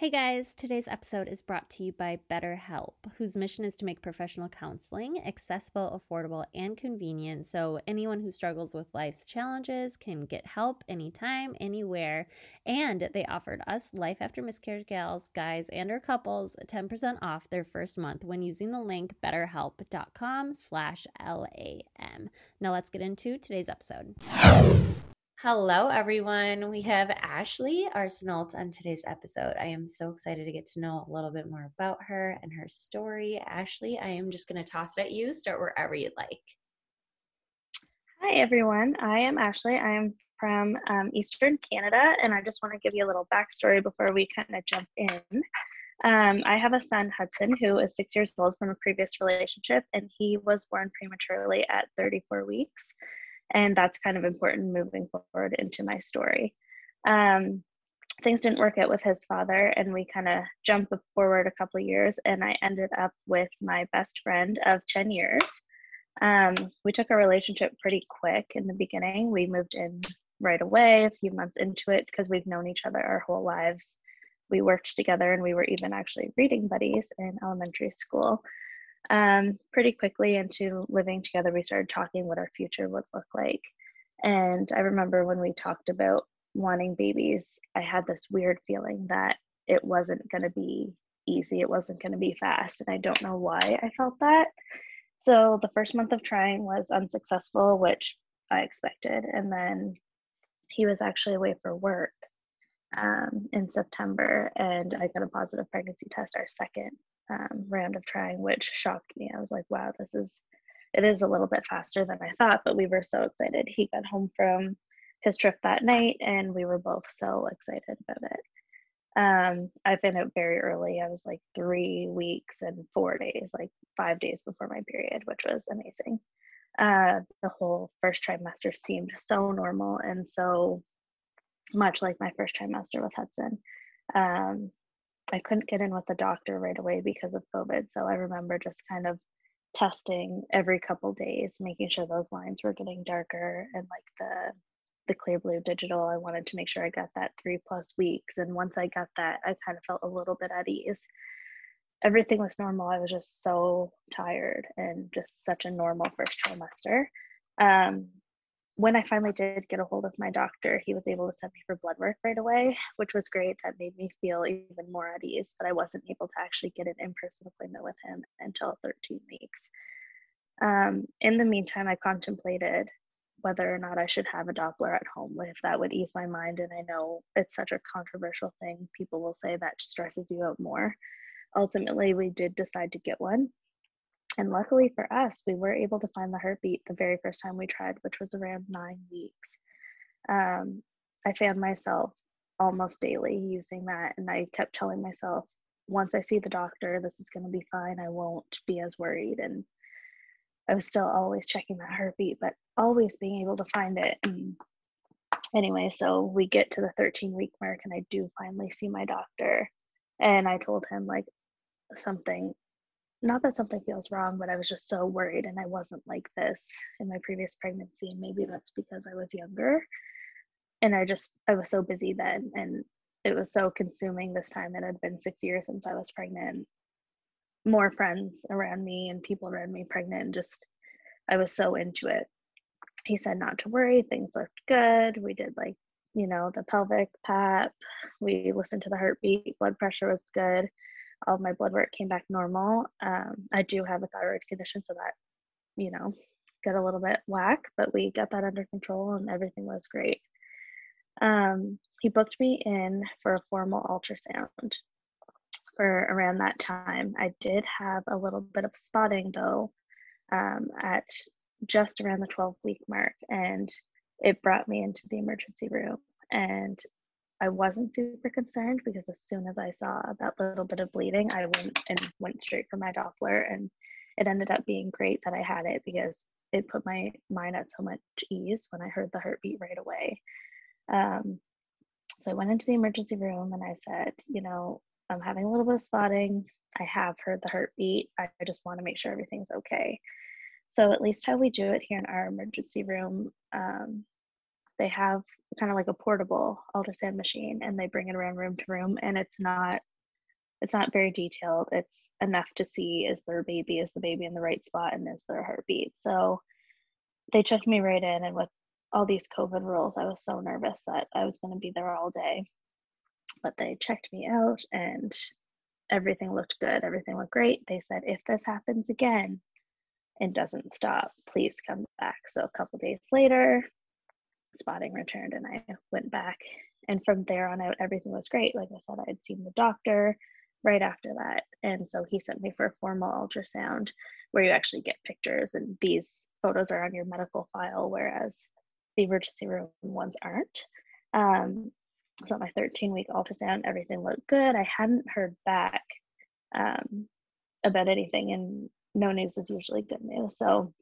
Hey guys, today's episode is brought to you by BetterHelp, whose mission is to make professional counseling accessible, affordable, and convenient so anyone who struggles with life's challenges can get help anytime, anywhere. And they offered us Life After Miscarriage gals, guys, and our couples 10% off their first month when using the link betterhelp.com slash LAM. Now let's get into today's episode. Hello, everyone. We have Ashley Arsenault on today's episode. I am so excited to get to know a little bit more about her and her story. Ashley, I am just going to toss it at you. Start wherever you'd like. Hi, everyone. I am Ashley. I am from um, Eastern Canada, and I just want to give you a little backstory before we kind of jump in. Um, I have a son, Hudson, who is six years old from a previous relationship, and he was born prematurely at 34 weeks and that's kind of important moving forward into my story. Um, things didn't work out with his father and we kind of jumped forward a couple years and i ended up with my best friend of 10 years. Um, we took our relationship pretty quick in the beginning. We moved in right away a few months into it because we've known each other our whole lives. We worked together and we were even actually reading buddies in elementary school um, pretty quickly into living together, we started talking what our future would look like. And I remember when we talked about wanting babies, I had this weird feeling that it wasn't going to be easy, it wasn't going to be fast. And I don't know why I felt that. So the first month of trying was unsuccessful, which I expected. And then he was actually away for work um, in September, and I got a positive pregnancy test our second um, round of trying, which shocked me. I was like, wow, this is, it is a little bit faster than I thought, but we were so excited. He got home from his trip that night and we were both so excited about it. Um, I found out very early. I was like three weeks and four days, like five days before my period, which was amazing. Uh, the whole first trimester seemed so normal and so much like my first trimester with Hudson. Um, I couldn't get in with the doctor right away because of COVID. So I remember just kind of testing every couple days, making sure those lines were getting darker and like the the Clearblue digital. I wanted to make sure I got that three plus weeks. And once I got that, I kind of felt a little bit at ease. Everything was normal. I was just so tired and just such a normal first trimester. Um, when I finally did get a hold of my doctor, he was able to send me for blood work right away, which was great. That made me feel even more at ease, but I wasn't able to actually get an in person appointment with him until 13 weeks. Um, in the meantime, I contemplated whether or not I should have a Doppler at home, if that would ease my mind. And I know it's such a controversial thing. People will say that stresses you out more. Ultimately, we did decide to get one. And luckily for us, we were able to find the heartbeat the very first time we tried, which was around nine weeks. Um, I found myself almost daily using that, and I kept telling myself, once I see the doctor, this is going to be fine. I won't be as worried. And I was still always checking that heartbeat, but always being able to find it. Anyway, so we get to the 13 week mark, and I do finally see my doctor. And I told him, like, something not that something feels wrong, but I was just so worried and I wasn't like this in my previous pregnancy. And maybe that's because I was younger and I just, I was so busy then and it was so consuming this time. It had been six years since I was pregnant. More friends around me and people around me pregnant, and just, I was so into it. He said not to worry, things looked good. We did like, you know, the pelvic pap, we listened to the heartbeat, blood pressure was good all of my blood work came back normal. Um, I do have a thyroid condition, so that, you know, got a little bit whack, but we got that under control and everything was great. Um, he booked me in for a formal ultrasound for around that time. I did have a little bit of spotting though um, at just around the 12 week mark, and it brought me into the emergency room. And I wasn't super concerned because as soon as I saw that little bit of bleeding, I went and went straight for my Doppler. And it ended up being great that I had it because it put my mind at so much ease when I heard the heartbeat right away. Um, so I went into the emergency room and I said, you know, I'm having a little bit of spotting. I have heard the heartbeat. I just want to make sure everything's okay. So, at least how we do it here in our emergency room, um, they have kind of like a portable ultrasound machine and they bring it around room to room and it's not it's not very detailed. It's enough to see is there a baby, is the baby in the right spot, and is there a heartbeat. So they checked me right in, and with all these COVID rules, I was so nervous that I was going to be there all day. But they checked me out, and everything looked good. Everything looked great. They said, if this happens again and doesn't stop, please come back. So a couple days later, spotting returned, and I went back. And from there on out, everything was great. Like I said, I had seen the doctor right after that. And so he sent me for a formal ultrasound where you actually get pictures, and these photos are on your medical file, whereas the emergency room ones aren't. Um, so my 13 week ultrasound, everything looked good. I hadn't heard back um, about anything, and no news is usually good news. So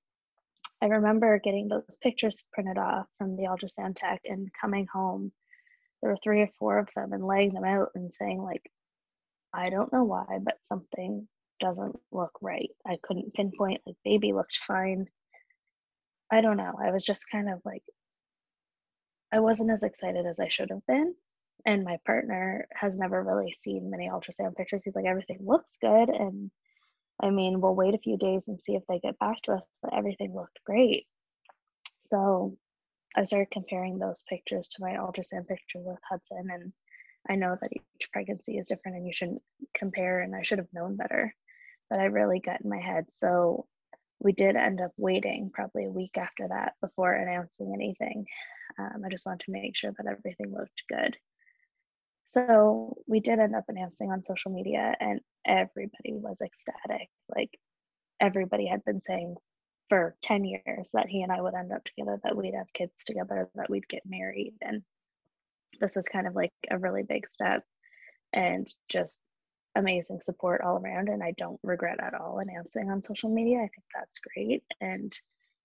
I remember getting those pictures printed off from the ultrasound tech and coming home. There were three or four of them and laying them out and saying, like, I don't know why, but something doesn't look right. I couldn't pinpoint, like, baby looked fine. I don't know. I was just kind of like, I wasn't as excited as I should have been. And my partner has never really seen many ultrasound pictures. He's like, everything looks good. And I mean, we'll wait a few days and see if they get back to us, but everything looked great. So I started comparing those pictures to my ultrasound picture with Hudson. And I know that each pregnancy is different and you shouldn't compare, and I should have known better. But I really got in my head. So we did end up waiting probably a week after that before announcing anything. Um, I just wanted to make sure that everything looked good. So we did end up announcing on social media, and everybody was ecstatic. Like everybody had been saying for 10 years that he and I would end up together, that we'd have kids together, that we'd get married. And this was kind of like a really big step and just amazing support all around. And I don't regret at all announcing on social media. I think that's great. And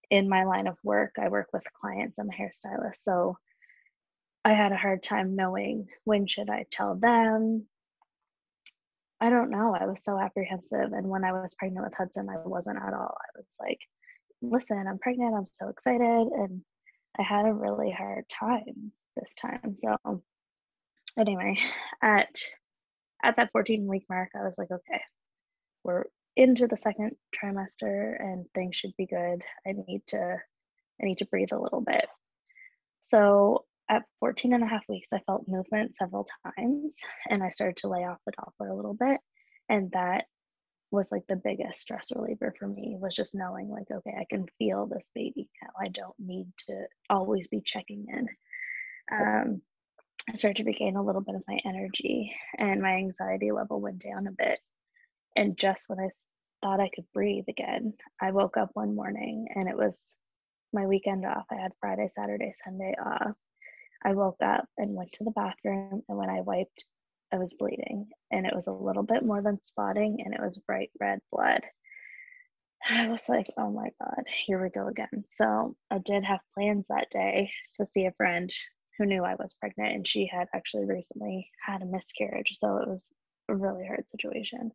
in my line of work, I work with clients, I'm a hairstylist. So I had a hard time knowing when should I tell them. I don't know. I was so apprehensive. And when I was pregnant with Hudson, I wasn't at all. I was like, listen, I'm pregnant. I'm so excited. And I had a really hard time this time. So anyway, at at that 14 week mark, I was like, okay, we're into the second trimester and things should be good. I need to I need to breathe a little bit. So at 14 and a half weeks, I felt movement several times and I started to lay off the Doppler a little bit. And that was like the biggest stress reliever for me was just knowing like, okay, I can feel this baby now. I don't need to always be checking in. Um, I started to regain a little bit of my energy and my anxiety level went down a bit. And just when I thought I could breathe again, I woke up one morning and it was my weekend off. I had Friday, Saturday, Sunday off. I woke up and went to the bathroom, and when I wiped, I was bleeding, and it was a little bit more than spotting, and it was bright red blood. I was like, oh my God, here we go again. So I did have plans that day to see a friend who knew I was pregnant, and she had actually recently had a miscarriage. So it was a really hard situation.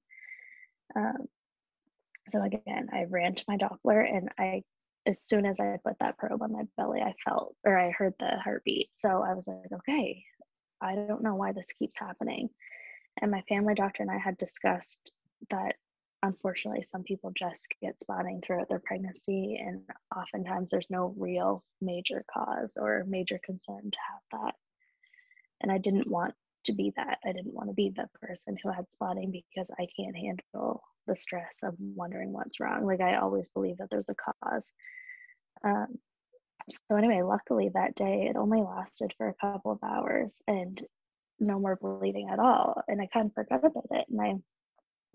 Um, so again, I ran to my Doppler and I as soon as I put that probe on my belly, I felt or I heard the heartbeat. So I was like, okay, I don't know why this keeps happening. And my family doctor and I had discussed that unfortunately some people just get spotting throughout their pregnancy and oftentimes there's no real major cause or major concern to have that. And I didn't want to be that. I didn't want to be the person who had spotting because I can't handle the stress of wondering what's wrong. Like I always believe that there's a cause. Um, so anyway, luckily that day it only lasted for a couple of hours and no more bleeding at all. And I kind of forgot about it. And I,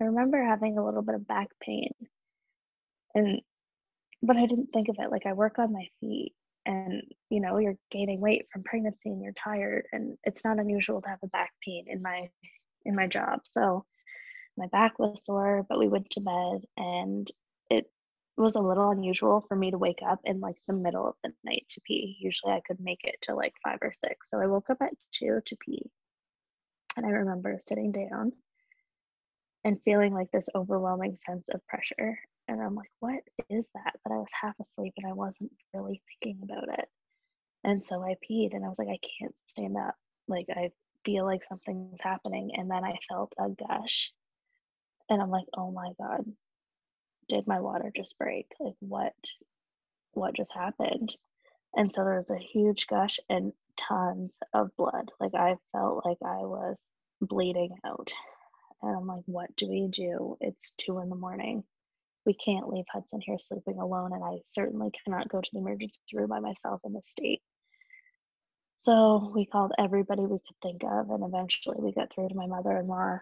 I remember having a little bit of back pain. And but I didn't think of it like I work on my feet and you know you're gaining weight from pregnancy and you're tired and it's not unusual to have a back pain in my in my job so my back was sore but we went to bed and it was a little unusual for me to wake up in like the middle of the night to pee usually i could make it to like five or six so i woke up at two to pee and i remember sitting down and feeling like this overwhelming sense of pressure and I'm like, what is that? But I was half asleep and I wasn't really thinking about it. And so I peed and I was like, I can't stand up. Like, I feel like something's happening. And then I felt a gush And I'm like, oh my God, did my water just break? Like what what just happened? And so there was a huge gush and tons of blood. Like I felt like I was bleeding out. And I'm like, what do we do? It's two in the morning. We can't leave Hudson here sleeping alone, and I certainly cannot go to the emergency room by myself in this state. So we called everybody we could think of, and eventually we got through to my mother in law.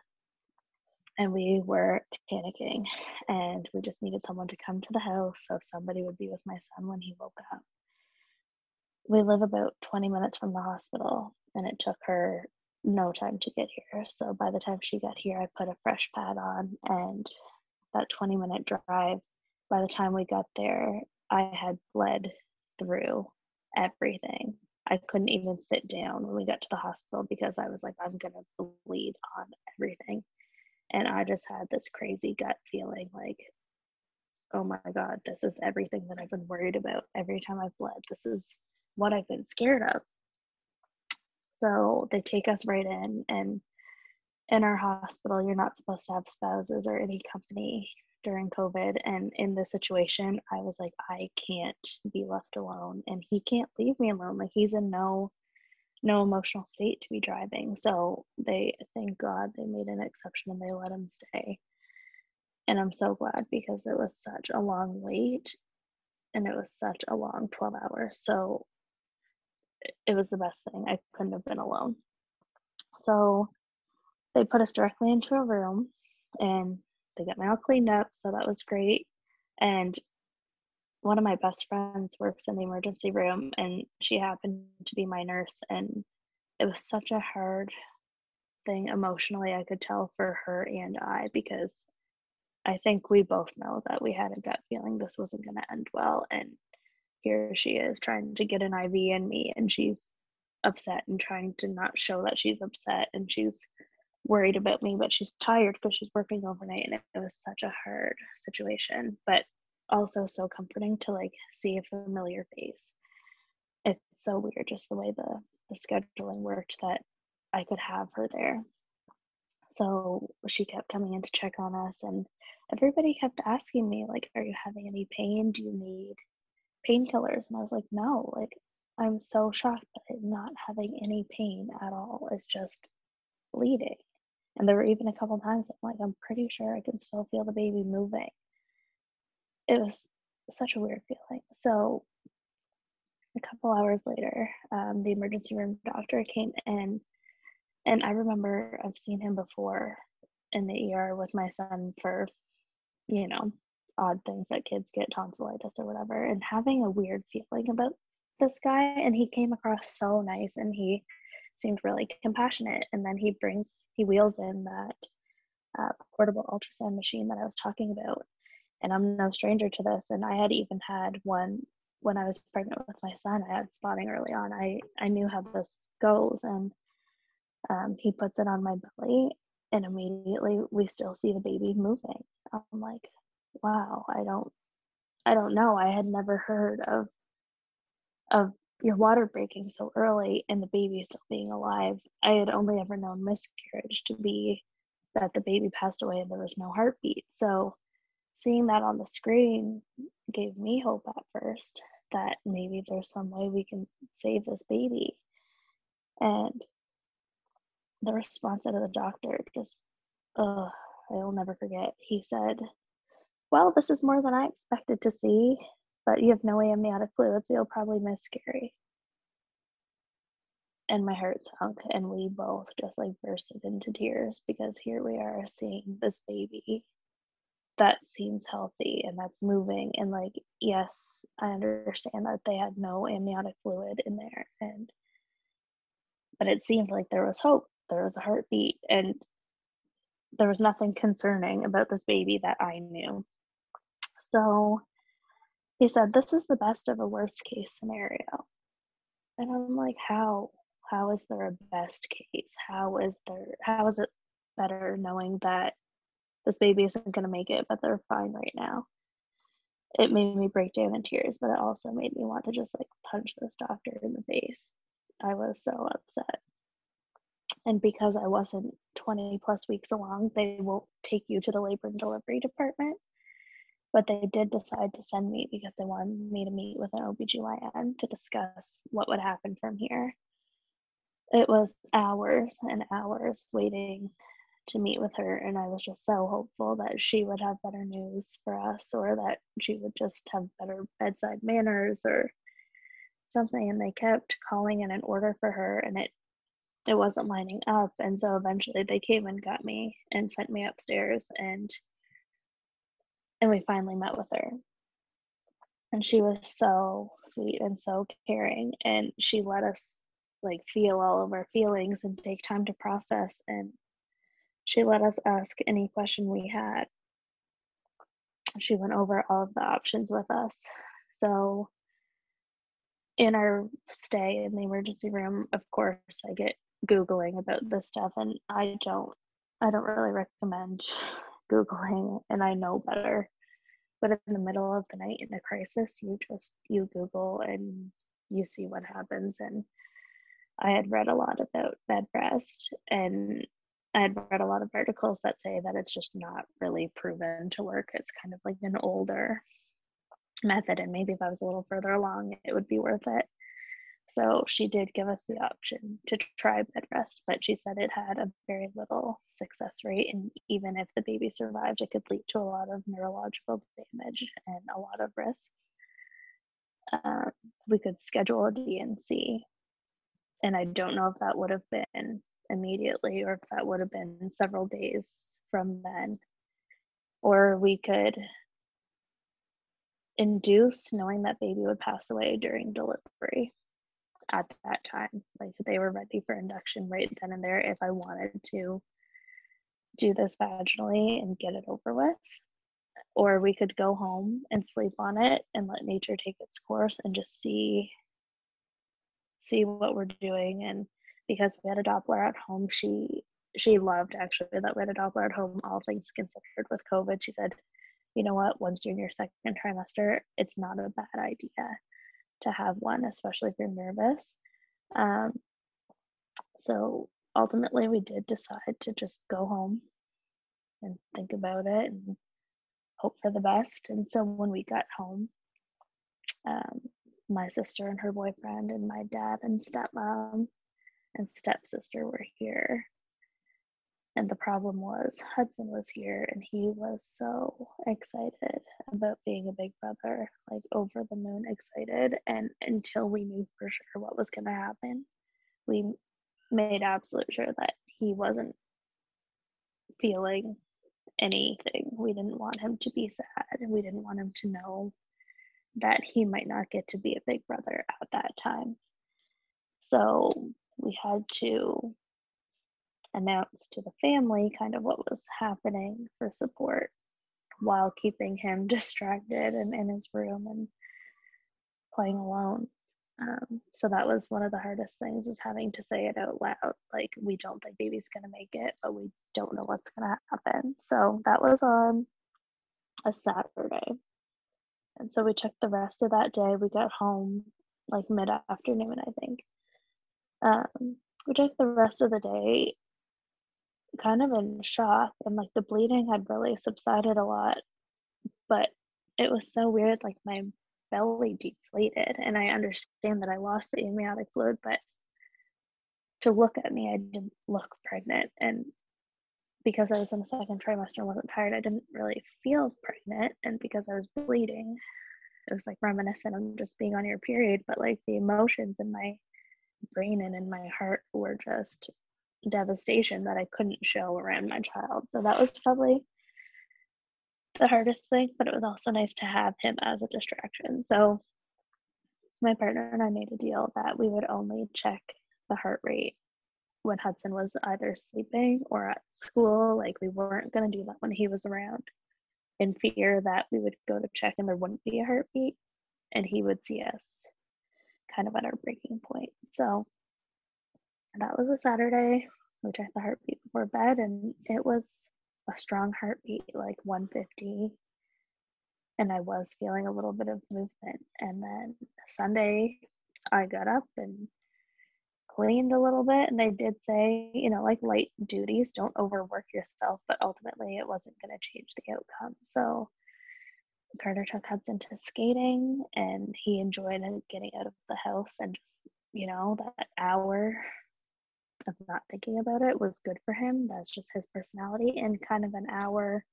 And we were panicking, and we just needed someone to come to the house so somebody would be with my son when he woke up. We live about 20 minutes from the hospital, and it took her no time to get here. So by the time she got here, I put a fresh pad on, and that 20 minute drive, by the time we got there, I had bled through everything. I couldn't even sit down when we got to the hospital because I was like, I'm going to bleed on everything. And I just had this crazy gut feeling like, oh my God, this is everything that I've been worried about every time I've bled. This is what I've been scared of. So they take us right in, and in our hospital, you're not supposed to have spouses or any company during COVID. And in this situation, I was like, I can't be left alone, and he can't leave me alone. Like he's in no no emotional state to be driving. So they thank God they made an exception and they let him stay. And I'm so glad because it was such a long wait and it was such a long 12 hours. So it was the best thing. I couldn't have been alone. So they put us directly into a room and they got me all cleaned up. So that was great. And one of my best friends works in the emergency room and she happened to be my nurse. And it was such a hard thing emotionally, I could tell for her and I because I think we both know that we had a gut feeling this wasn't going to end well. And here she is trying to get an IV in me and she's upset and trying to not show that she's upset and she's worried about me but she's tired because she's working overnight and it was such a hard situation but also so comforting to like see a familiar face. It's so weird just the way the the scheduling worked that i could have her there. So she kept coming in to check on us and everybody kept asking me like are you having any pain? Do you need painkillers? And i was like no like i'm so shocked by not having any pain at all. It's just bleeding. And there were even a couple times i'm like i'm pretty sure i can still feel the baby moving it was such a weird feeling. So a couple hours later um, the emergency room doctor came in and i remember i've seen him before in the er with my son for you know odd things that kids get tonsillitis or whatever and having a weird feeling about this guy and he came across so nice and he seemed really compassionate and then he brings he wheels in that uh, portable ultrasound machine that i was talking about and i'm no stranger to this and i had even had one when i was pregnant with my son i had spotting early on i i knew how this goes and um, he puts it on my belly and immediately we still see the baby moving i'm like wow, I don't I don't know. I had never heard of of your water breaking so early and the baby still being alive. I had only ever known miscarriage to be that the baby passed away and there was no heartbeat. So seeing that on the screen gave me hope at first that maybe there's some way we can save this baby. And the response out of the doctor just, uh, I will never forget. He said, well, this is more than I expected to see, but you have no amniotic fluid, so you'll probably miscarry. And my heart sunk, and we both just like bursted into tears because here we are seeing this baby that seems healthy and that's moving. And like, yes, I understand that they had no amniotic fluid in there, and but it seemed like there was hope, there was a heartbeat, and there was nothing concerning about this baby that I knew. So he said, This is the best of a worst case scenario. And I'm like, How? How is there a best case? How is there how is it better knowing that this baby isn't gonna make it, but they're fine right now? It made me break down in tears, but it also made me want to just like punch this doctor in the face. I was so upset. And because I wasn't 20 plus weeks along, they won't take you to the labor and delivery department. But they did decide to send me because they wanted me to meet with an OBGYN to discuss what would happen from here. It was hours and hours waiting to meet with her, and I was just so hopeful that she would have better news for us or that she would just have better bedside manners or something. And they kept calling in an order for her, and it it wasn't lining up. And so eventually they came and got me and sent me upstairs and and we finally met with her. And she was so sweet and so caring and she let us like feel all of our feelings and take time to process and she let us ask any question we had. She went over all of the options with us. So in our stay in the emergency room, of course, I get googling about this stuff and i don't i don't really recommend googling and i know better but in the middle of the night in a crisis you just you google and you see what happens and i had read a lot about bed rest and i had read a lot of articles that say that it's just not really proven to work it's kind of like an older method and maybe if i was a little further along it would be worth it so she did give us the option to try bed rest, but she said it had a very little success rate. And even if the baby survived, it could lead to a lot of neurological damage and a lot of risk. Um, we could schedule a D&C. And I don't know if that would have been immediately or if that would have been several days from then. Or we could induce knowing that baby would pass away during delivery at that time. Like they were ready for induction right then and there if I wanted to do this vaginally and get it over with. Or we could go home and sleep on it and let nature take its course and just see see what we're doing and because we had a Doppler at home, she she loved actually that we had a Doppler at home, all things considered with COVID. She said, you know what, once you're in your second trimester, it's not a bad idea to have one, especially if you're nervous. Um, so ultimately, we did decide to just go home and think about it and hope for the best. And so when we got home, um, my sister and her boyfriend and my dad and stepmom and stepsister were here and the problem was Hudson was here and he was so excited about being a big brother, like over the moon excited. And until we knew for sure what was going to happen, we made absolute sure that he wasn't feeling anything. We didn't want him to be sad. We didn't want him to know that he might not get to be a big brother at that time. So we had to announce to the family kind of what was happening for support while keeping him distracted and in his room and playing alone. Um, so that was one of the hardest things is having to say it out loud. Like, we don't think baby's to make it, but we don't know what's to happen. So that was on a Saturday. And so we took the rest of that day. We got home like mid afternoon, I think. Um, we took the rest of the day kind of in shock and like the bleeding had really subsided a lot but it was so weird like my belly deflated and i understand that i lost the amniotic fluid but to look at me i didn't look pregnant. And because i was in the second trimester and wasn't tired i didn't really feel pregnant. And because i was bleeding it was like reminiscent of just being on your period but like the emotions in my brain and in my heart were just devastation that I couldn't show around my child. So that was probably the hardest thing, but it was also nice to have him as a distraction. So my partner and I made a deal that we would only check the heart rate when Hudson was either sleeping or at school. Like we weren't going to do that when he was around in fear that we would go to check and there wouldn't be a heartbeat and he would see us kind of at our breaking point. So that was a Saturday. We checked the heartbeat before bed, and it was a strong heartbeat, like 150. And I was feeling a little bit of movement. And then Sunday, I got up and cleaned a little bit and they did say you know like light duties don't overwork yourself but ultimately it wasn't going to change the outcome so carter took hudson to skating and he enjoyed getting out of the house and just you know that hour of not thinking about it was good for him that's just his personality and kind of an hour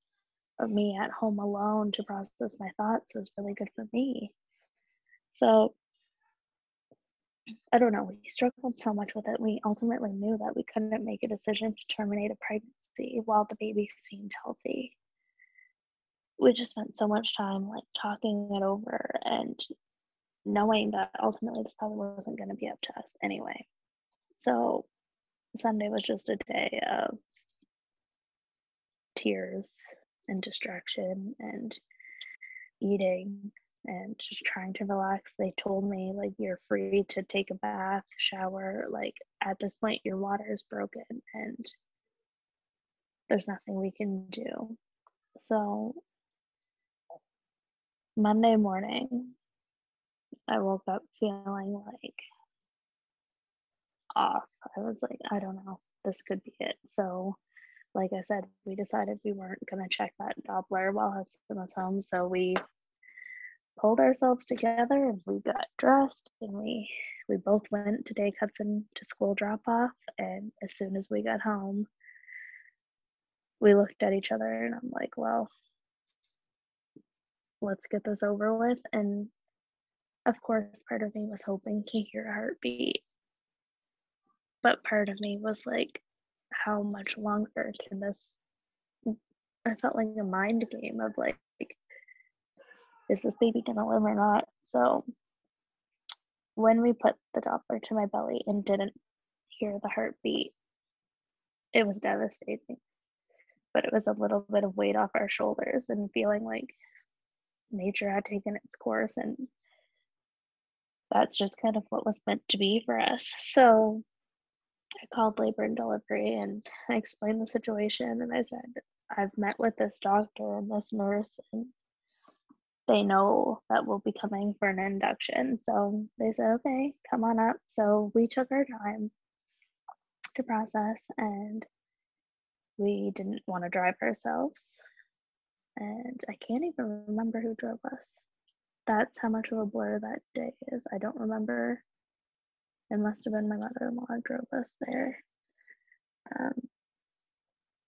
of me at home alone to process my thoughts was really good for me so I don't know, we struggled so much with it. We ultimately knew that we couldn't make a decision to terminate a pregnancy while the baby seemed healthy. We just spent so much time like talking it over and knowing that ultimately this probably wasn't going to be up to us anyway. So Sunday was just a day of tears and distraction and eating and just trying to relax. They told me, like, you're free to take a bath, shower. Like, at this point, your water is broken and there's nothing we can do. So, Monday morning, I woke up feeling like off. I was like, I don't know, this could be it. So, like I said, we decided we weren't going to check that Doppler while Hudson was home. So, we pulled ourselves together and we got dressed and we we both went to take Hudson to school drop off and as soon as we got home we looked at each other and I'm like, well, let's get this over with and of course part of me was hoping to hear a heartbeat but part of me was like how much longer can this I felt like a mind game of like is this baby gonna live or not? So when we put the Doppler to my belly and didn't hear the heartbeat, it was devastating. But it was a little bit of weight off our shoulders and feeling like nature had taken its course and that's just kind of what was meant to be for us. So I called labor and delivery and I explained the situation and I said, I've met with this doctor and this nurse and they know that we'll be coming for an induction. So they said, okay, come on up. So we took our time to process and we didn't want to drive ourselves. And I can't even remember who drove us. That's how much of a blur that day is. I don't remember. It must have been my mother in law drove us there. Um,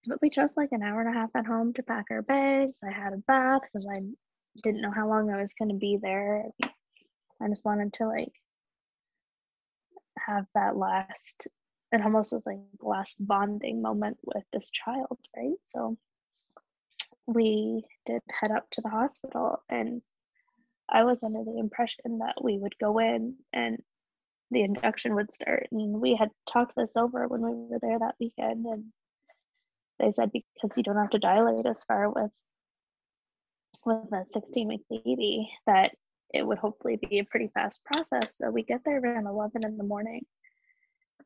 but we chose like an hour and a half at home to pack our bags. I had a bath because I didn't know how long I was going to be there. I just wanted to like have that last, it almost was like last bonding moment with this child, right? So we did head up to the hospital and I was under the impression that we would go in and the induction would start. And we had talked this over when we were there that weekend and they said because you don't have to dilate as far with with a 16 week baby that it would hopefully be a pretty fast process. So we get there around 11 in the morning.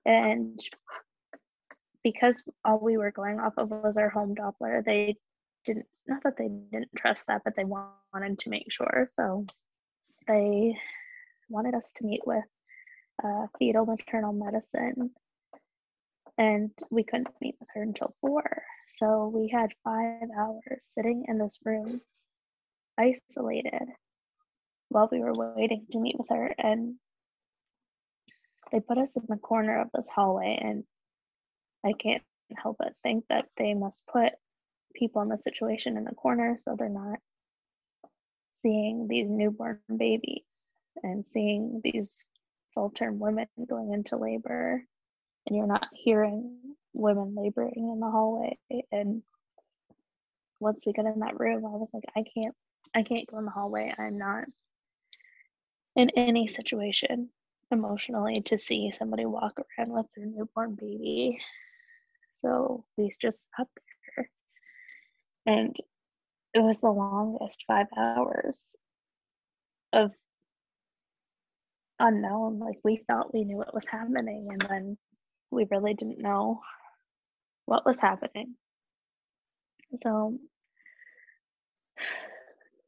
And because all we were going off of was our home Doppler, they didn't, not that they didn't trust that, but they wanted to make sure. So they wanted us to meet with uh, fetal maternal medicine. And we couldn't meet with her until four. So we had five hours sitting in this room isolated while we were waiting to meet with her and they put us in the corner of this hallway and i can't help but think that they must put people in the situation in the corner so they're not seeing these newborn babies and seeing these full-term women going into labor and you're not hearing women laboring in the hallway and once we got in that room i was like i can't I can't go in the hallway. I'm not in any situation emotionally to see somebody walk around with their newborn baby. So we just there. And it was the longest five hours of unknown. Like we thought we knew what was happening, and then we really didn't know what was happening. So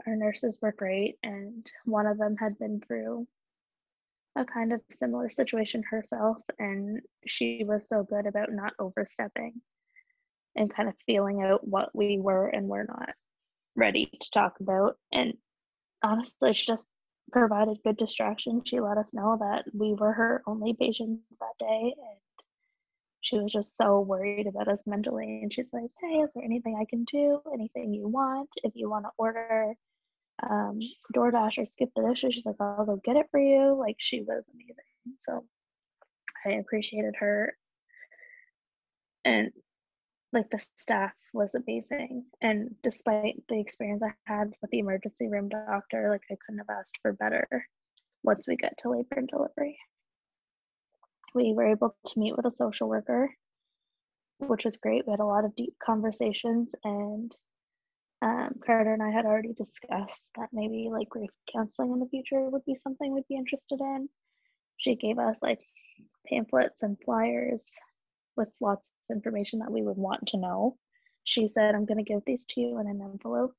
our nurses were great, and one of them had been through a kind of similar situation herself, and she was so good about not overstepping and kind of feeling out what we were and were not ready to talk about. And honestly, she just provided good distraction. She let us know that we were her only patients that day, and she was just so worried about us mentally. And she's like, "Hey, is there anything I can do? Anything you want? If you want to order um, DoorDash or SkipTheDishes. She's like, I'll go get it for you. Like she was amazing. So I appreciated her. And like the staff was amazing. And despite the experience I had with the emergency room doctor, like I couldn't have asked for better once we get to labor and delivery. We were able to meet with a social worker, which was great. We had a lot of deep conversations and um, Carter and I had already discussed that maybe like grief counseling in the future would be something we'd be interested in. She gave us like pamphlets and flyers with lots of information that we would want to know. She said, I'm going to give these to you in an envelope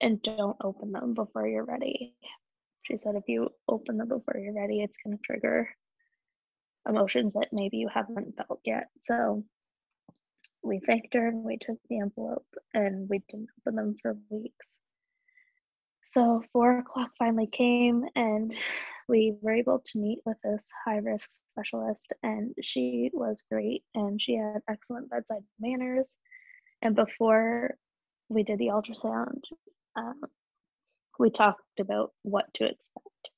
and don't open them before you're ready. She said, if you open them before you're ready, it's going to trigger emotions that maybe you haven't felt yet. So we thanked her and we took the envelope and we didn't open them for weeks. So four o'clock finally came and we were able to meet with this high risk specialist and she was great and she had excellent bedside manners. And before we did the ultrasound, um, we talked about what to expect,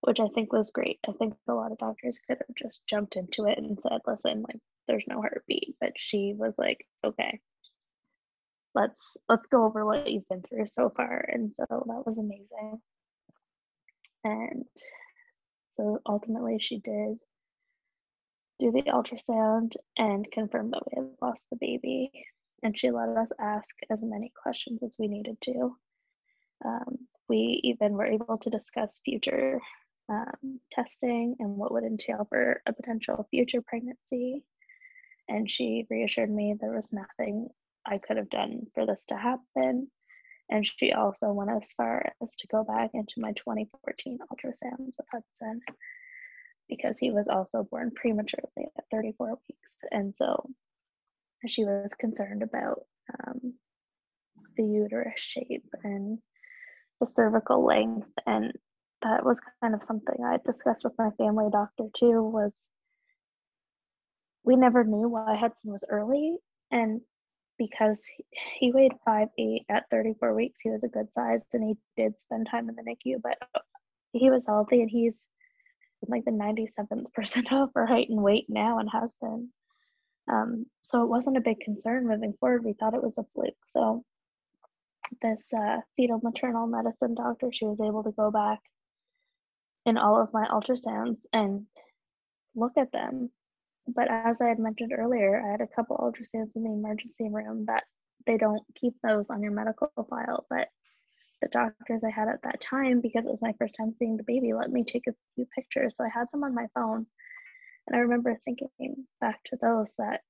which I think was great. I think a lot of doctors could have just jumped into it and said, listen, like there's no heartbeat but she was like okay let's let's go over what you've been through so far and so that was amazing and so ultimately she did do the ultrasound and confirm that we had lost the baby. And she let us ask as many questions as we needed to. Um, we even were able to discuss future um, testing and what would entail for a potential future pregnancy. And she reassured me there was nothing I could have done for this to happen. And she also went as far as to go back into my 2014 ultrasounds with Hudson because he was also born prematurely at 34 weeks. And so she was concerned about um, the uterus shape and the cervical length. And that was kind of something I discussed with my family doctor too was we never knew why Hudson was early. And because he weighed five eight at 34 weeks, he was a good size and he did spend time in the NICU, but he was healthy and he's like the 97th percentile for height and weight now and has been. Um, so it wasn't a big concern moving forward. We thought it was a fluke. So this uh, fetal maternal medicine doctor, she was able to go back in all of my ultrasounds and look at them but as I had mentioned earlier, I had a couple ultrasounds in the emergency room that they don't keep those on your medical file. But the doctors I had at that time, because it was my first time seeing the baby, let me take a few pictures. So I had them on my phone. And I remember thinking back to those that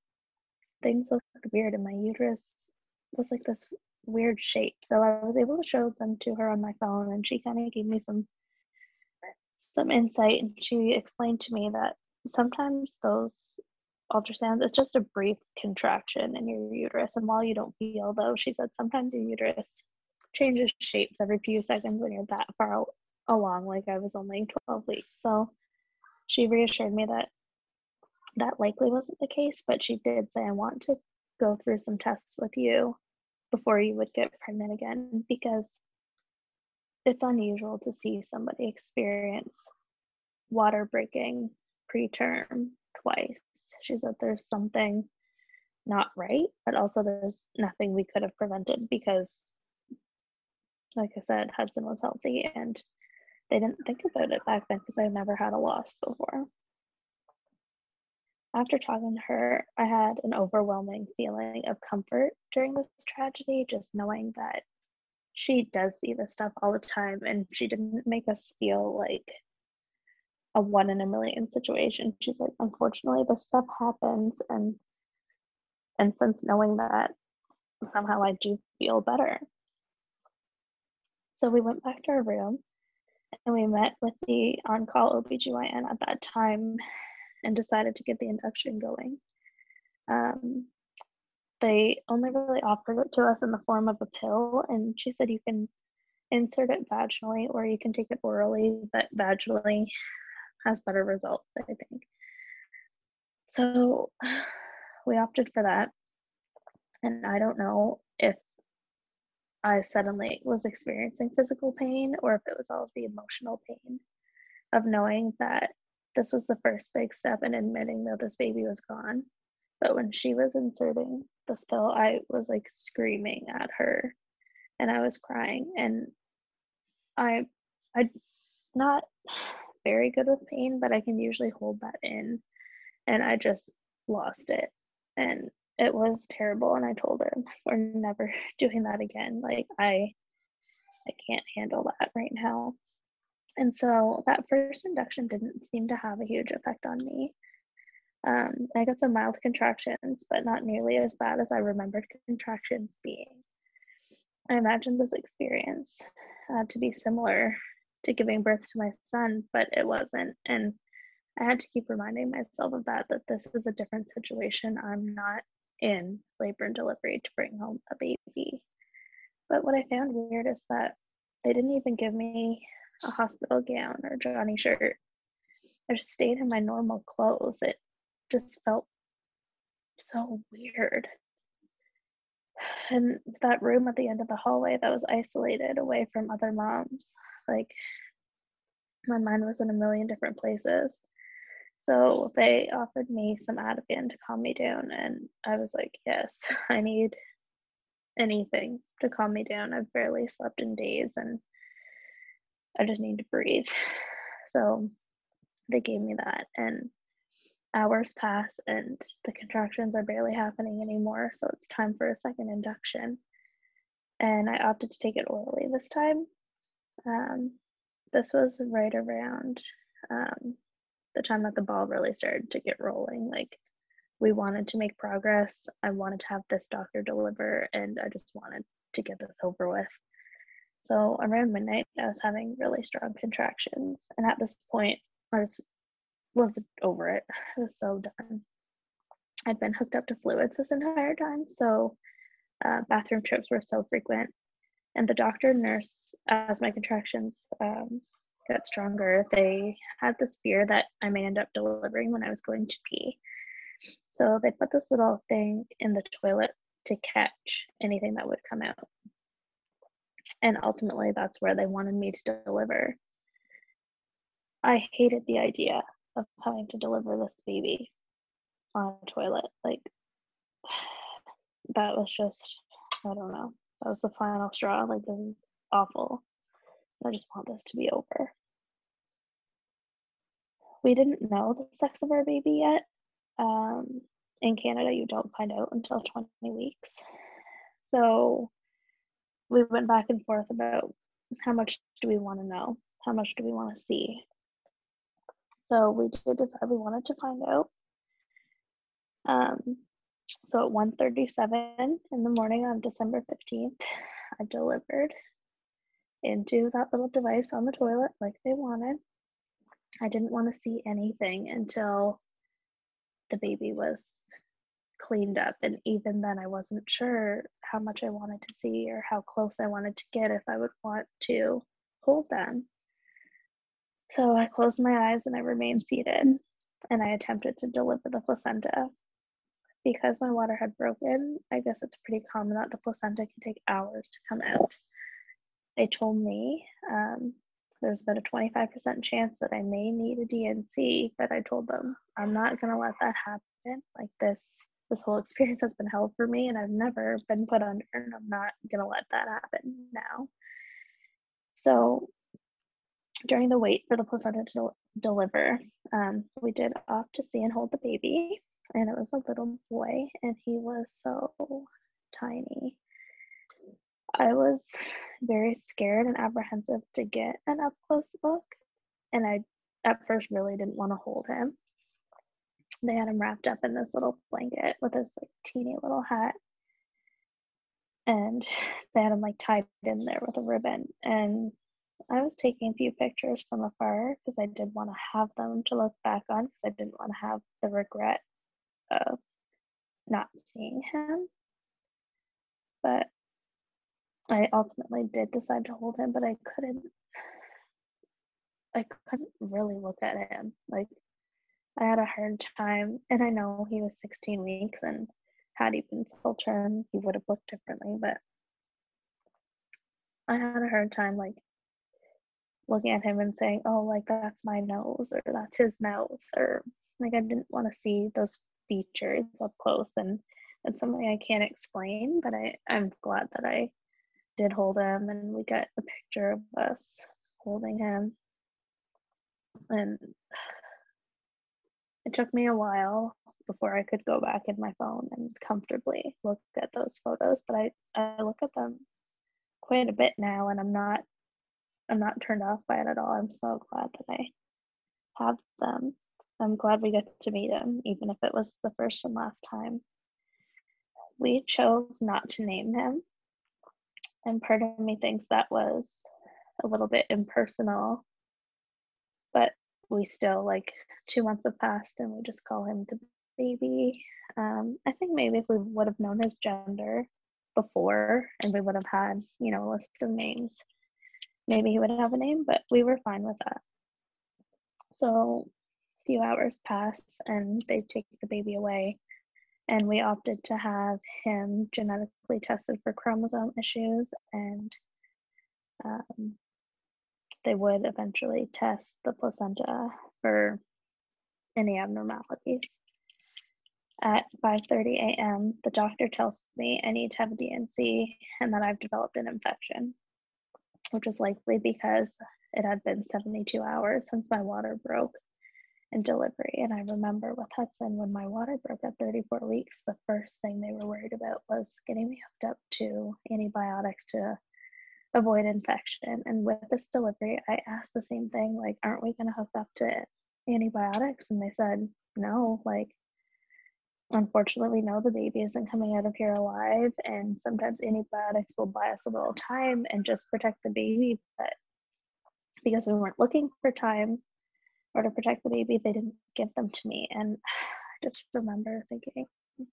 things looked weird and my uterus was like this weird shape. So I was able to show them to her on my phone and she kind of gave me some some insight and she explained to me that sometimes those ultrasounds, it's just a brief contraction in your uterus. And while you don't feel those, she said sometimes your uterus changes shapes every few seconds when you're that far along, like I was only 12 weeks. So she reassured me that that likely wasn't the case, but she did say, I want to go through some tests with you before you would get pregnant again because it's unusual to see somebody experience water breaking preterm twice. She said there's something not right, but also there's nothing we could have prevented because, like I said, Hudson was healthy and they didn't think about it back then because I never had a loss before. After talking to her, I had an overwhelming feeling of comfort during this tragedy, just knowing that she does see this stuff all the time and she didn't make us feel like a one in a million situation. She's like, unfortunately, this stuff happens, and and since knowing that, somehow I do feel better. So we went back to our room, And we met with the on call OBGYN at that time and decided to get the induction going. Um, they only really offered it to us in the form of a pill, and she said you can insert it vaginally or you can take it orally, but vaginally has better results, I think. So we opted for that. And I don't know if I suddenly was experiencing physical pain or if it was all of the emotional pain of knowing that this was the first big step in admitting that this baby was gone. But when she was inserting this pill, I was like screaming at her and I was crying. And I, I'm not very good with pain, but I can usually hold that in. And I just lost it. And it was terrible. And I told her, we're never doing that again. Like, I, I can't handle that right now. And so that first induction didn't seem to have a huge effect on me. Um, I got some mild contractions, but not nearly as bad as I remembered contractions being. I imagined this experience uh, to be similar to giving birth to my son, but it wasn't. And I had to keep reminding myself of that, that this is a different situation. I'm not in labor and delivery to bring home a baby. But what I found weird is that they didn't even give me a hospital gown or Johnny shirt. I just stayed in my normal clothes. It just felt so weird. And that room at the end of the hallway that was isolated away from other moms, like my mind was in a million different places. So they offered me some Ativan to calm me down, and I was like, yes, I need anything to calm me down. I've barely slept in days, and I just need to breathe. So they gave me that, and hours pass, and the contractions are barely happening anymore. So it's time for a second induction. And I opted to take it orally this time. Um, this was right around um, the time that the ball really started to get rolling. Like we wanted to make progress. I wanted to have this doctor deliver, and I just wanted to get this over with. So around midnight, I was having really strong contractions, and at this point, I was was over it. I was so done. I'd been hooked up to fluids this entire time, so uh, bathroom trips were so frequent. And the doctor and nurse, as my contractions um, got stronger, they had this fear that I may end up delivering when I was going to pee. So they put this little thing in the toilet to catch anything that would come out. And ultimately, that's where they wanted me to deliver. I hated the idea of having to deliver this baby on a toilet. Like, that was just, I don't know. That was the final straw. Like, this is awful. I just want this to be over. We didn't know the sex of our baby yet. Um, in Canada, you don't find out until 20 weeks. So we went back and forth about how much do we want to know? How much do we want to see? So we did decide we wanted to find out. Um, so at 1.37 in the morning on December 15th, I delivered into that little device on the toilet like they wanted. I didn't want to see anything until the baby was cleaned up. And even then, I wasn't sure how much I wanted to see or how close I wanted to get if I would want to hold them. So I closed my eyes and I remained seated and I attempted to deliver the placenta. Because my water had broken, I guess it's pretty common that the placenta can take hours to come out they told me um, there's about a 25% chance that I may need a D&C, but I told them I'm not going to let that happen. Like this, this whole experience has been hell for me, and I've never been put under, and I'm not going to let that happen now. So during the wait for the placenta to deliver, um, we did opt to see and hold the baby, and it was a little boy, and he was so tiny. I was very scared and apprehensive to get an up close look, and I at first really didn't want to hold him. They had him wrapped up in this little blanket with this like teeny little hat, and they had him like tied in there with a ribbon. And I was taking a few pictures from afar because I did want to have them to look back on because I didn't want to have the regret of not seeing him. But I ultimately did decide to hold him, but I couldn't I couldn't really look at him. Like I had a hard time and I know he was 16 weeks and had he been full term he would have looked differently, but I had a hard time like looking at him and saying, "Oh, like that's my nose or that's his mouth," or like I didn't want to see those features up close, and it's something I can't explain. But I I'm glad that I did hold him, and we got a picture of us holding him, and it took me a while before I could go back in my phone and comfortably look at those photos, but I I look at them quite a bit now, and I'm not I'm not turned off by it at all. I'm so glad that I have them. I'm glad we got to meet him, even if it was the first and last time. We chose not to name him. And part of me thinks that was a little bit impersonal. But we still, like, two months have passed and we just call him the baby. Um, I think maybe if we would have known his gender before and we would have had, you know, a list of names, maybe he would have a name, but we were fine with that. So few hours pass and they take the baby away. And we opted to have him genetically tested for chromosome issues, and um, they would eventually test the placenta for any abnormalities. At 5:30 a.m., the doctor tells me I need to have a D&C and that I've developed an infection which was likely because it had been 72 hours since my water broke in delivery. And I remember with Hudson, when my water broke at 34 weeks, the first thing they were worried about was getting me hooked up to antibiotics to avoid infection. And with this delivery, I asked the same thing like, aren't we going to hook up to antibiotics? And they said, no, like, unfortunately no the baby isn't coming out of here alive and sometimes antibiotics will buy us a little time and just protect the baby but because we weren't looking for time or to protect the baby they didn't give them to me and i just remember thinking mm,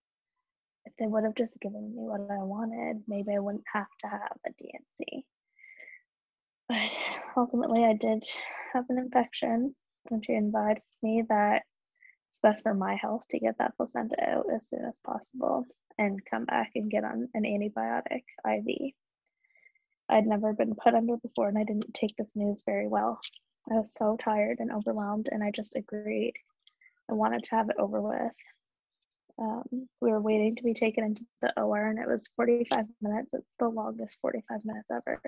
if they would have just given me what i wanted maybe i wouldn't have to have a D&C but ultimately i did have an infection and she advised me that it's best for my health to get that placenta out as soon as possible and come back and get on an antibiotic IV. I'd never been put under before and I didn't take this news very well. I was so tired and overwhelmed and I just agreed. I wanted to have it over with. Um, we were waiting to be taken into the OR and it was 45 minutes. It's the longest 45 minutes ever.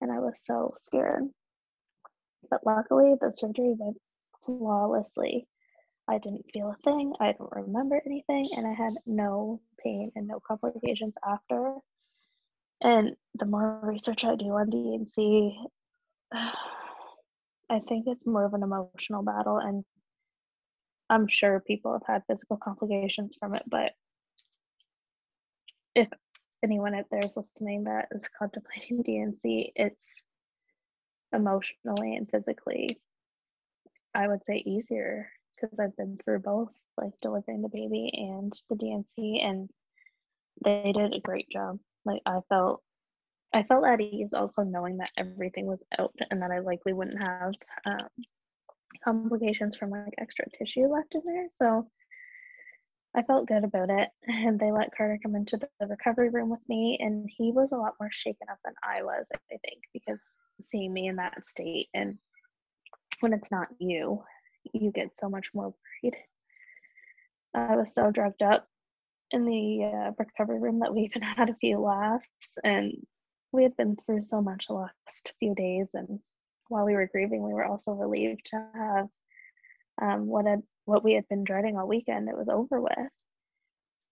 And I was so scared. But luckily, the surgery went flawlessly. I didn't feel a thing. I don't remember anything, and I had no pain and no complications after. And the more research I do on D&C, I think it's more of an emotional battle, and I'm sure people have had physical complications from it. But if anyone out there is listening that is contemplating D&C, it's emotionally and physically, I would say, easier because I've been through both, like delivering the baby and the D&C, and they did a great job. Like I felt, I felt at ease also knowing that everything was out and that I likely wouldn't have um, complications from like extra tissue left in there. So I felt good about it. And they let Carter come into the recovery room with me, and he was a lot more shaken up than I was, I think, because seeing me in that state and when it's not you you get so much more worried. I was so drugged up in the uh, recovery room that we even had a few laughs, and we had been through so much the last few days. And while we were grieving, we were also relieved to have um, what had what we had been dreading all weekend. It was over with.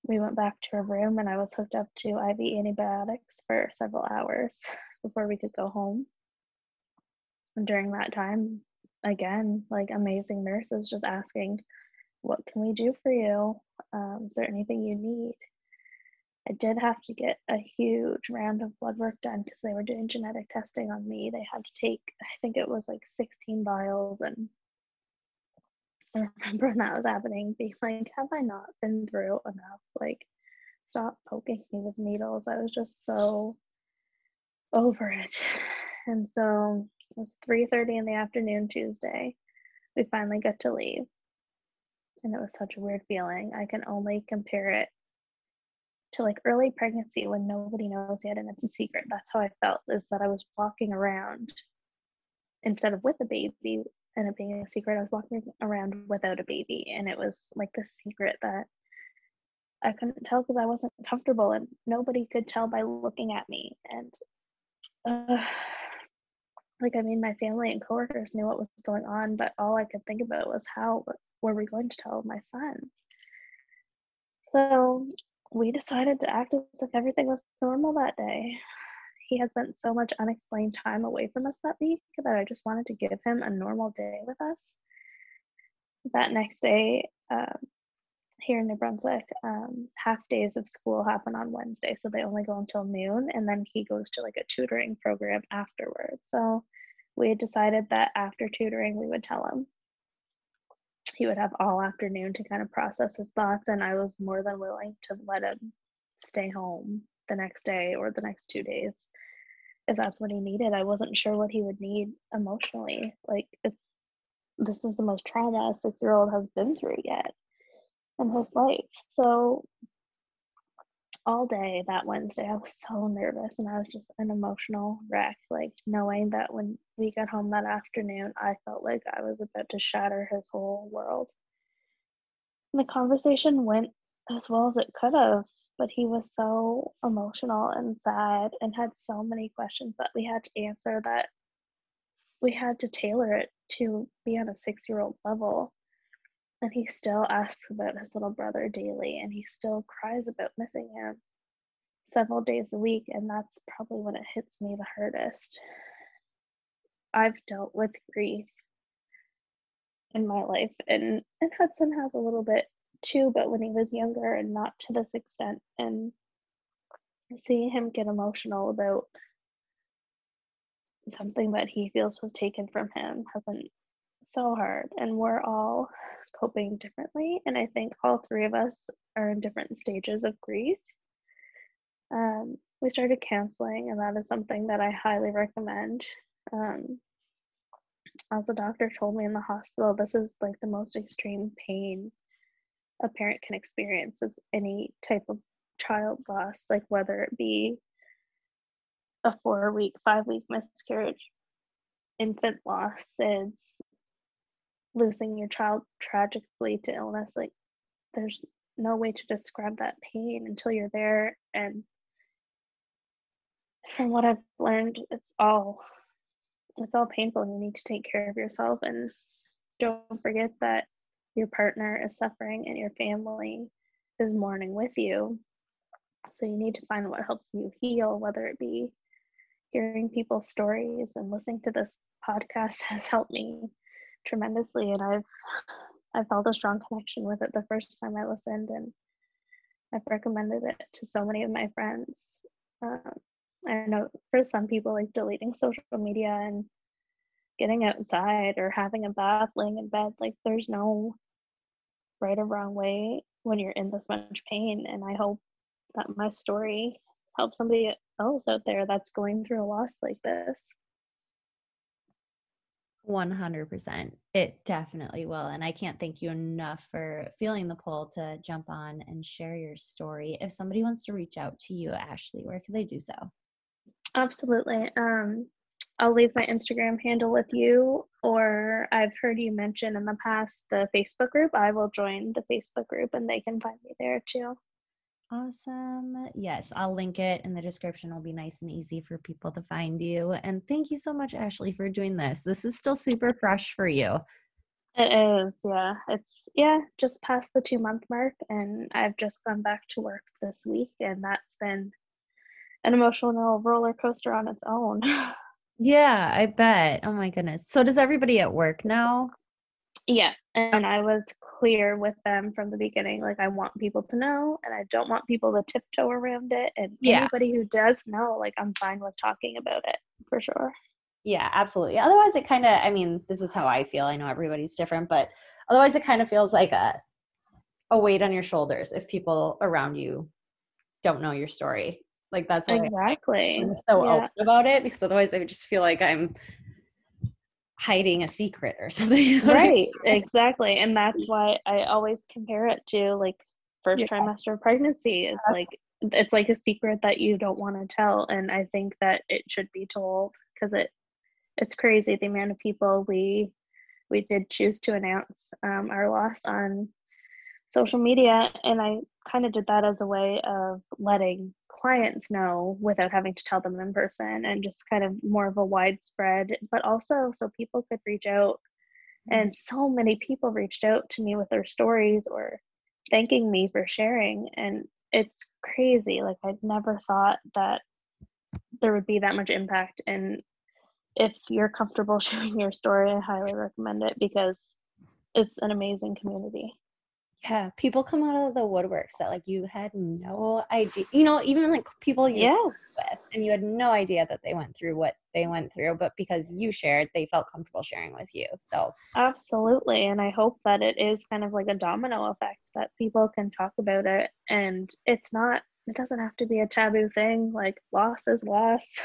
We went back to our room, and I was hooked up to IV antibiotics for several hours before we could go home. And during that time, again, like amazing nurses just asking, What can we do for you? Um, is there anything you need? I did have to get a huge round of blood work done because they were doing genetic testing on me. They had to take, I think it was like 16 vials. And I remember when that was happening, being like, have I not been through enough? Like, stop poking me with needles. I was just so over it. And so it was 3:30 in the afternoon Tuesday. We finally got to leave. And it was such a weird feeling. I can only compare it to like early pregnancy when nobody knows yet and it's a secret. That's how I felt is that I was walking around instead of with a baby and it being a secret, I was walking around without a baby. And it was like the secret that I couldn't tell because I wasn't comfortable and nobody could tell by looking at me. And uh, like, I mean, my family and coworkers knew what was going on, but all I could think about was how were we going to tell my son? So we decided to act as if everything was normal that day. He had spent so much unexplained time away from us that week that I just wanted to give him a normal day with us. That next day, um, here in New Brunswick, um, half days of school happen on Wednesday, so they only go until noon, and then he goes to like a tutoring program afterwards. So we had decided that after tutoring, we would tell him he would have all afternoon to kind of process his thoughts and i was more than willing to let him stay home the next day or the next two days if that's what he needed. I wasn't sure what he would need emotionally. Like it's this is the most trauma a six year old has been through yet in his life. So all day that Wednesday, I was so nervous and I was just an emotional wreck. Like knowing that when we got home that afternoon, I felt like I was about to shatter his whole world. And the conversation went as well as it could have, but he was so emotional and sad and had so many questions that we had to answer that we had to tailor it to be on a six year old level. And he still asks about his little brother daily, and he still cries about missing him several days a week. And that's probably when it hits me the hardest. I've dealt with grief in my life, and, and Hudson has a little bit too, but when he was younger and not to this extent. And seeing him get emotional about something that he feels was taken from him has been so hard. And we're all coping differently. And I think all three of us are in different stages of grief. Um, we started counseling, and that is something that I highly recommend. Um, as the doctor told me in the hospital, this is like the most extreme pain a parent can experience is any type of child loss, like whether it be a four week, five week miscarriage, infant loss, it's losing your child tragically to illness like there's no way to describe that pain until you're there and from what i've learned it's all it's all painful you need to take care of yourself and don't forget that your partner is suffering and your family is mourning with you. So you need to find what helps you heal whether it be hearing people's stories and listening to this podcast has helped me tremendously and I've I felt a strong connection with it the first time I listened and I've recommended it to so many of my friends. Um, I know for some people like deleting social media and getting outside or having a bath laying in bed like there's no right or wrong way when you're in this much pain and I hope that my story helps somebody else out there that's going through a loss like this. 100%. It definitely will. And I can't thank you enough for feeling the pull to jump on and share your story. If somebody wants to reach out to you, Ashley, where can they do so? Absolutely. Um, I'll leave my Instagram handle with you, or I've heard you mention in the past the Facebook group. I will join the Facebook group and they can find me there too. Awesome. Yes, I'll link it in the description. It'll be nice and easy for people to find you. And thank you so much, Ashley, for doing this. This is still super fresh for you. It is, yeah. It's yeah, just past the two month mark, and I've just gone back to work this week, and that's been an emotional roller coaster on its own. yeah, I bet. Oh my goodness. So does everybody at work know? Yeah, and I was clear with them from the beginning. Like, I want people to know, and I don't want people to tiptoe around it. And Yeah. anybody who does know, like, I'm fine with talking about it for sure. Yeah, absolutely. Otherwise, it kind of, I mean, this is how I feel. I know everybody's different, but otherwise, it kind of feels like a, a weight on your shoulders if people around you don't know your story. Like, that's why Exactly. I'm so Yeah. open about it because otherwise, I would just feel like I'm hiding a secret or something. you know what I mean? Right, exactly. And that's why I always compare it to like first Yeah. trimester of pregnancy. It's like it's like a secret that you don't want to tell and I think that it should be told because it it's crazy the amount of people we we did choose to announce um, our loss on social media and I kind of did that as a way of letting clients know without having to tell them in person and just kind of more of a widespread but also so people could reach out. Mm-hmm. And so many people reached out to me with their stories or thanking me for sharing and it's crazy like i'd never thought that there would be that much impact. And if you're comfortable sharing your story i highly recommend it because it's an amazing community Yeah, people come out of the woodworks that like you had no idea. You know, even like people you yeah with and you had no idea that they went through what they went through, but because you shared, they felt comfortable sharing with you. So absolutely and i hope that it is kind of like a domino effect that people can talk about it and it's not it doesn't have to be a taboo thing like loss is loss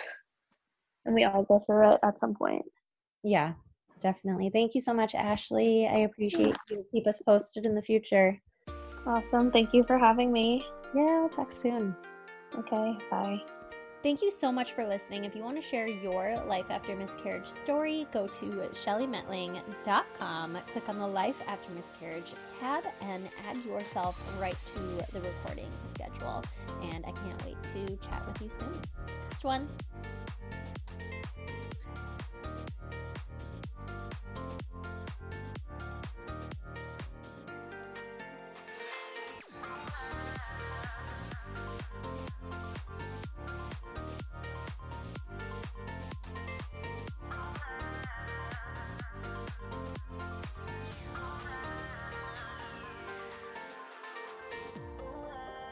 and we all go through it at some point yeah, definitely. Thank you so much, Ashley. I appreciate you. Keep us posted in the future. awesome thank you for having me Yeah, we'll talk soon. okay bye Thank you so much for listening. If you want to share your life after miscarriage story, go to shellymetling.com, click on the Life After Miscarriage tab, and add yourself right to the recording schedule. And I can't wait to chat with you soon. Next one.